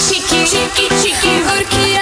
Çiki çiki çiki ırki